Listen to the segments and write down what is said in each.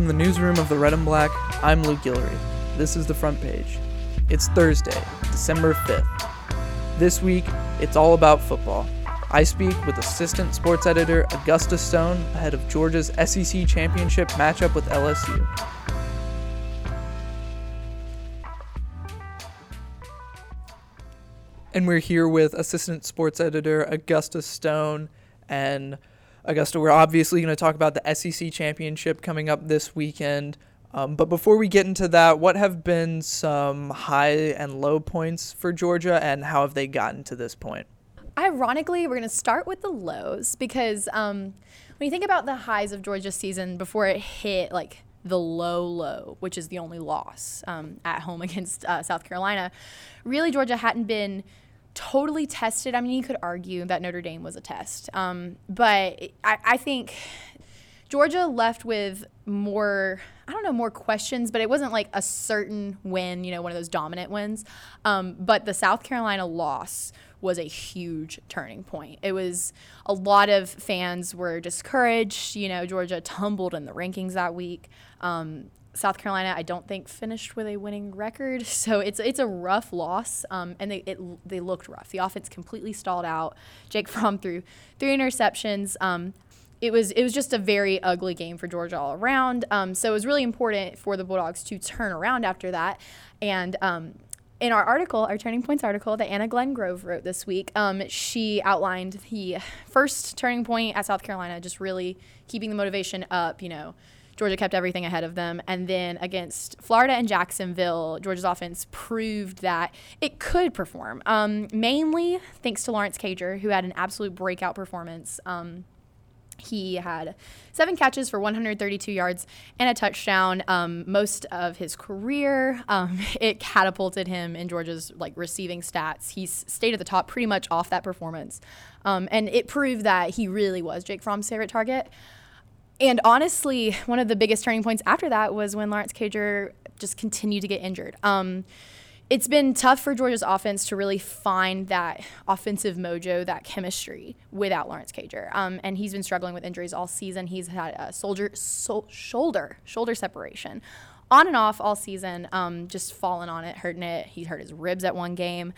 From the newsroom of the Red and Black, I'm Luke Guillory. This is the front page. It's Thursday, December 5th. This week, it's all about football. I speak with assistant sports editor Augusta Stone ahead of Georgia's SEC championship matchup with LSU. And we're here with assistant sports editor Augusta Stone. And Augusta, we're obviously going to talk about the SEC championship coming up this weekend. Um, but before we get into that, what have been some high and low points for Georgia, and how have they gotten to this point? Ironically, we're going to start with the lows because um, when you think about the highs of Georgia's season before it hit like the low low, which is the only loss um, at home against uh, South Carolina, really Georgia hadn't been totally tested. I mean, you could argue that Notre Dame was a test, um, but I, I think Georgia left with more, I don't know, more questions, but it wasn't like a certain win, you know, one of those dominant wins. Um, but the South Carolina loss was a huge turning point. It was a lot of fans were discouraged. You know, Georgia tumbled in the rankings that week. Um, South Carolina, I don't think finished with a winning record, so it's it's a rough loss, um, and they it, they looked rough. The offense completely stalled out. Jake Fromm threw three interceptions. Um, it was it was just a very ugly game for Georgia all around. Um, so it was really important for the Bulldogs to turn around after that. And um, in our article, our Turning Points article that Anna Glengrove wrote this week, um, she outlined the first turning point at South Carolina, just really keeping the motivation up. You know. Georgia kept everything ahead of them. And then against Florida and Jacksonville, Georgia's offense proved that it could perform, um, mainly thanks to Lawrence Cager, who had an absolute breakout performance. Um, he had seven catches for 132 yards and a touchdown. Um, most of his career, um, it catapulted him in Georgia's like receiving stats. He stayed at the top pretty much off that performance, um, and it proved that he really was Jake Fromm's favorite target. And honestly, one of the biggest turning points after that was when Lawrence Cager just continued to get injured. Um, it's been tough for Georgia's offense to really find that offensive mojo, that chemistry without Lawrence Cager. Um, and he's been struggling with injuries all season. He's had a soldier, so, shoulder shoulder separation on and off all season, um, just falling on it, hurting it. He hurt his ribs at one game,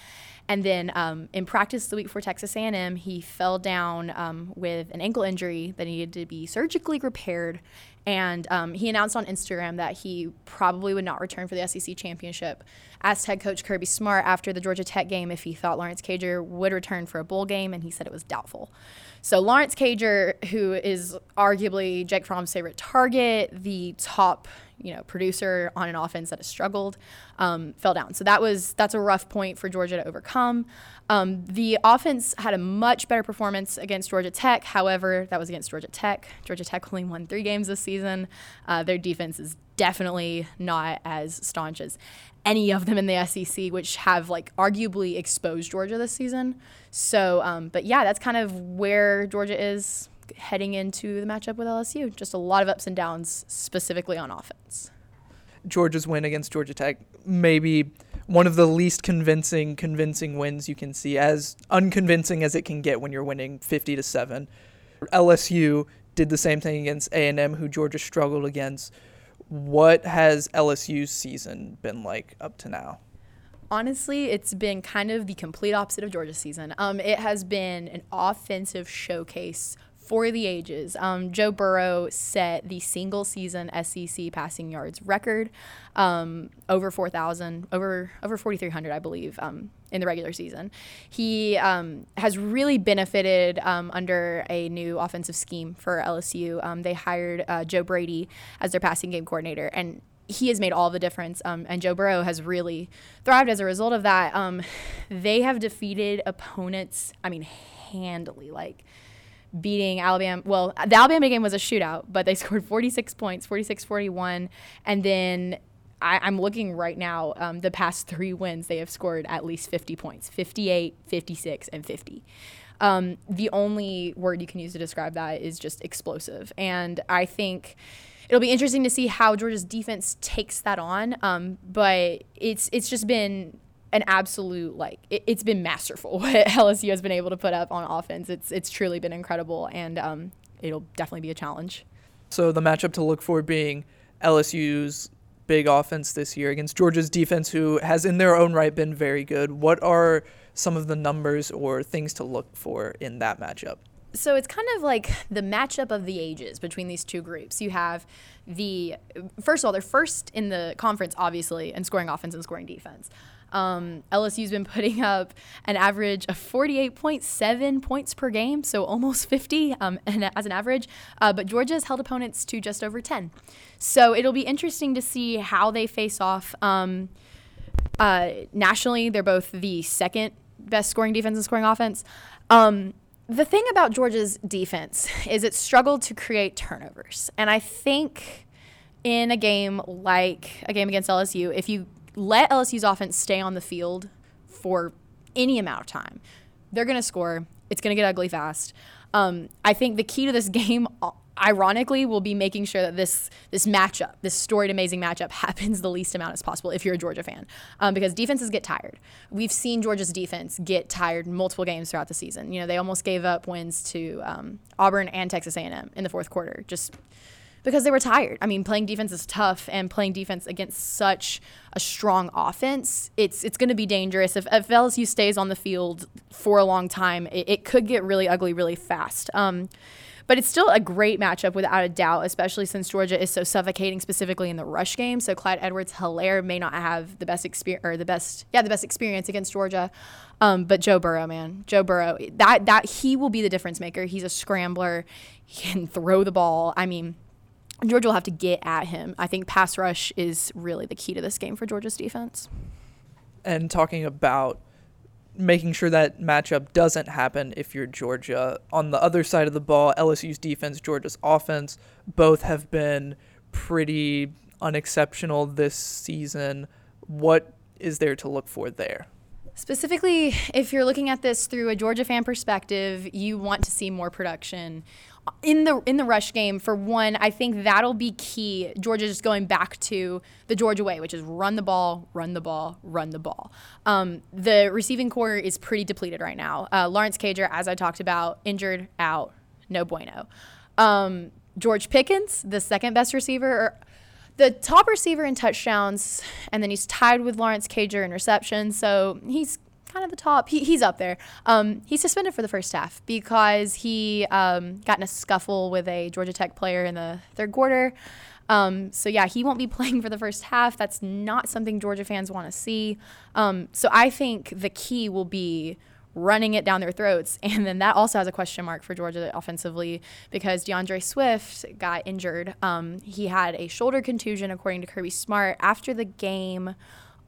and then um, in practice the week before Texas A&M, he fell down um, with an ankle injury that needed to be surgically repaired. And um, he announced on Instagram that he probably would not return for the SEC championship. Asked head coach Kirby Smart after the Georgia Tech game if he thought Lawrence Cager would return for a bowl game, and he said it was doubtful. So Lawrence Cager, who is arguably Jake Fromm's favorite target, the top you know producer on an offense that has struggled, um, fell down. So that was that's a rough point for Georgia to overcome. Um, the offense had a much better performance against Georgia Tech. However, that was against Georgia Tech. Georgia Tech only won three games this season. Uh, their defense is definitely not as staunch as any of them in the SEC, which have like arguably exposed Georgia this season. So, um, but yeah, that's kind of where Georgia is heading into the matchup with LSU. Just a lot of ups and downs, specifically on offense. Georgia's win against Georgia Tech, maybe one of the least convincing convincing wins you can see, as unconvincing as it can get when you're winning 50 to seven. LSU did the same thing against A&M, who Georgia struggled against. What has LSU's season been like up to now? honestly, it's been kind of the complete opposite of Georgia's season. Um, it has been an offensive showcase for the ages. Um, Joe Burrow set the single season SEC passing yards record, um, over 4,000, over over 4,300, I believe, um, in the regular season. He um, has really benefited um, under a new offensive scheme for LSU. Um, they hired uh, Joe Brady as their passing game coordinator, and he has made all the difference. Um, and Joe Burrow has really thrived as a result of that. Um, they have defeated opponents, I mean, handily. Like, beating Alabama. Well, the Alabama game was a shootout, but they scored 46 points, 46 41. And then I, am looking right now, um, the past three wins, they have scored at least 50 points 58, 56, and 50. Um, the only word you can use to describe that is just explosive. And I think it'll be interesting to see how Georgia's defense takes that on. Um, but it's it's just been an absolute like it, has been masterful what LSU has been able to put up on offense. It's it's truly been incredible, and um, it'll definitely be a challenge. So the matchup to look for being LSU's big offense this year against Georgia's defense, who has in their own right been very good. What are some of the numbers or things to look for in that matchup? So it's kind of like the matchup of the ages between these two groups. You have the first of all, they're first in the conference, obviously, in scoring offense and scoring defense. Um, LSU's been putting up an average of 48.7 points per game, so almost 50 um, as an average. Uh, but Georgia has held opponents to just over 10. So it'll be interesting to see how they face off. Um, uh, nationally, they're both the second best scoring defense and scoring offense. Um, the thing about Georgia's defense is it struggled to create turnovers. And I think in a game like a game against LSU, if you let LSU's offense stay on the field for any amount of time, they're going to score. It's going to get ugly fast. Um, I think the key to this game, ironically, will be making sure that this this matchup, this storied, amazing matchup, happens the least amount as possible. If you're a Georgia fan, um, because defenses get tired. We've seen Georgia's defense get tired multiple games throughout the season. You know, they almost gave up wins to um, Auburn and Texas A&M in the fourth quarter, just because they were tired. I mean, playing defense is tough, and playing defense against such a strong offense, it's it's going to be dangerous. If, if LSU stays on the field for a long time, it, it could get really ugly really fast. Um, but it's still a great matchup without a doubt, especially since Georgia is so suffocating, specifically in the rush game. So Clyde Edwards-Helaire may not have the best experience or the best, yeah, the best experience against Georgia. Um, but Joe Burrow, man, Joe Burrow, that that he will be the difference maker. He's a scrambler. He can throw the ball. I mean, Georgia will have to get at him. I think pass rush is really the key to this game for Georgia's defense. And talking about making sure that matchup doesn't happen if you're Georgia. On the other side of the ball, LSU's defense, Georgia's offense, both have been pretty unexceptional this season. What is there to look for there? Specifically, if you're looking at this through a Georgia fan perspective, you want to see more production. In the in the rush game for one i think that'll be key. Georgia just going back to the georgia way which is run the ball run the ball run the ball. Um, the receiving corps is pretty depleted right now. Uh, lawrence cager as i talked about injured out no bueno. Um, george pickens the second best receiver or the top receiver in touchdowns and then he's tied with lawrence cager in receptions so he's kind of the top. He, he's up there. Um, he's suspended for the first half because he um, got in a scuffle with a Georgia Tech player in the third quarter. Um, so yeah, he won't be playing for the first half. That's not something Georgia fans want to see. Um, so I think the key will be running it down their throats. And then that also has a question mark for Georgia offensively because D'Andre Swift got injured. Um, he had a shoulder contusion, according to Kirby Smart, after the game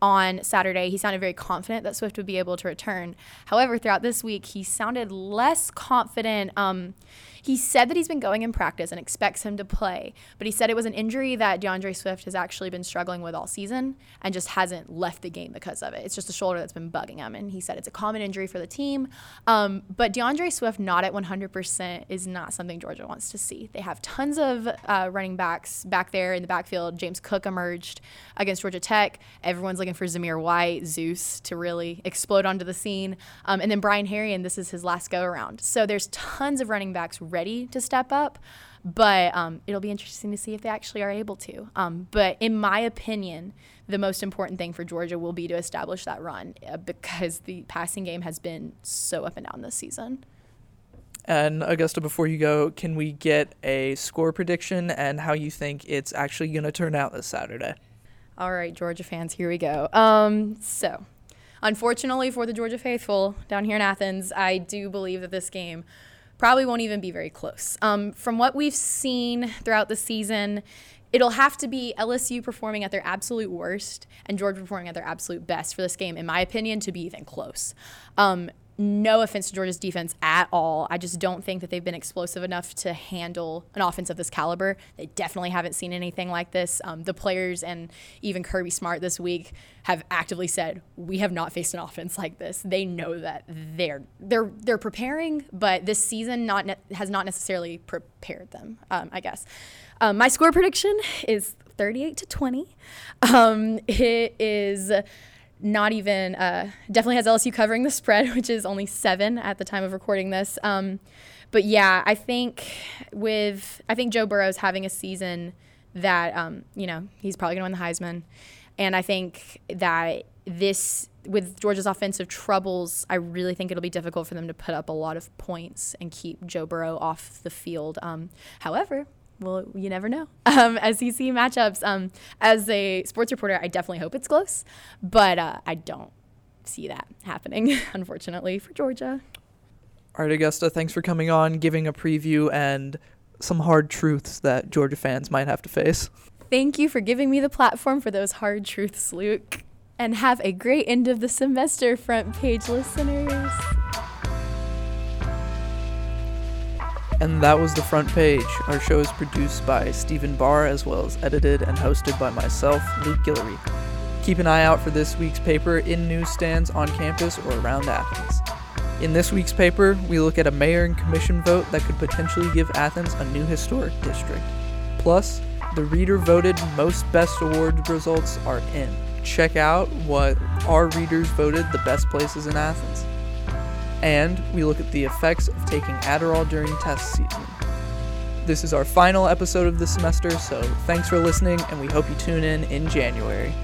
on Saturday, he sounded very confident that Swift would be able to return. However, throughout this week, he sounded less confident. Um, he said that he's been going in practice and expects him to play, but he said it was an injury that D'Andre Swift has actually been struggling with all season and just hasn't left the game because of it. It's just a shoulder that's been bugging him, and he said it's a common injury for the team. Um, but D'Andre Swift not at 100% is not something Georgia wants to see. They have tons of uh, running backs back there in the backfield. James Cook emerged against Georgia Tech. Everyone's looking for Zamir White, Zeus to really explode onto the scene. Um, and then Brian Herrien, this is his last go around. So there's tons of running backs ready to step up. But um, it'll be interesting to see if they actually are able to. Um, but in my opinion, the most important thing for Georgia will be to establish that run uh, because the passing game has been so up and down this season. And Augusta, before you go, can we get a score prediction and how you think it's actually going to turn out this Saturday? All right, Georgia fans, here we go. Um, so, unfortunately for the Georgia faithful down here in Athens, I do believe that this game probably won't even be very close. Um, from what we've seen throughout the season, it'll have to be LSU performing at their absolute worst and Georgia performing at their absolute best for this game, in my opinion, to be even close. Um, no offense to Georgia's defense at all. I just don't think that they've been explosive enough to handle an offense of this caliber. They definitely haven't seen anything like this. Um, the players and even Kirby Smart this week have actively said we have not faced an offense like this. They know that they're they're they're preparing, but this season not ne- has not necessarily prepared them. Um, I guess. Um, my score prediction is 38 to 20. Um, it is not even uh, definitely has LSU covering the spread, which is only seven at the time of recording this. Um, but yeah, I think with I think Joe Burrow's having a season that um, you know he's probably going to win the Heisman, and I think that this with Georgia's offensive troubles, I really think it'll be difficult for them to put up a lot of points and keep Joe Burrow off the field. Um, however, well, you never know. Um, SEC matchups. Um, as a sports reporter, I definitely hope it's close, but uh, I don't see that happening, unfortunately, for Georgia. All right, Augusta, thanks for coming on, giving a preview and some hard truths that Georgia fans might have to face. Thank you for giving me the platform for those hard truths, Luke. And have a great end of the semester, front page listeners. And that was the front page. Our show is produced by Stephen Barr as well as edited and hosted by myself, Luke Guillory. Keep an eye out for this week's paper in newsstands on campus or around Athens. In this week's paper, we look at a mayor and commission vote that could potentially give Athens a new historic district. Plus, the reader voted most best awards results are in. Check out what our readers voted the best places in Athens. And we look at the effects of taking Adderall during test season. This is our final episode of the semester, so thanks for listening, and we hope you tune in in January.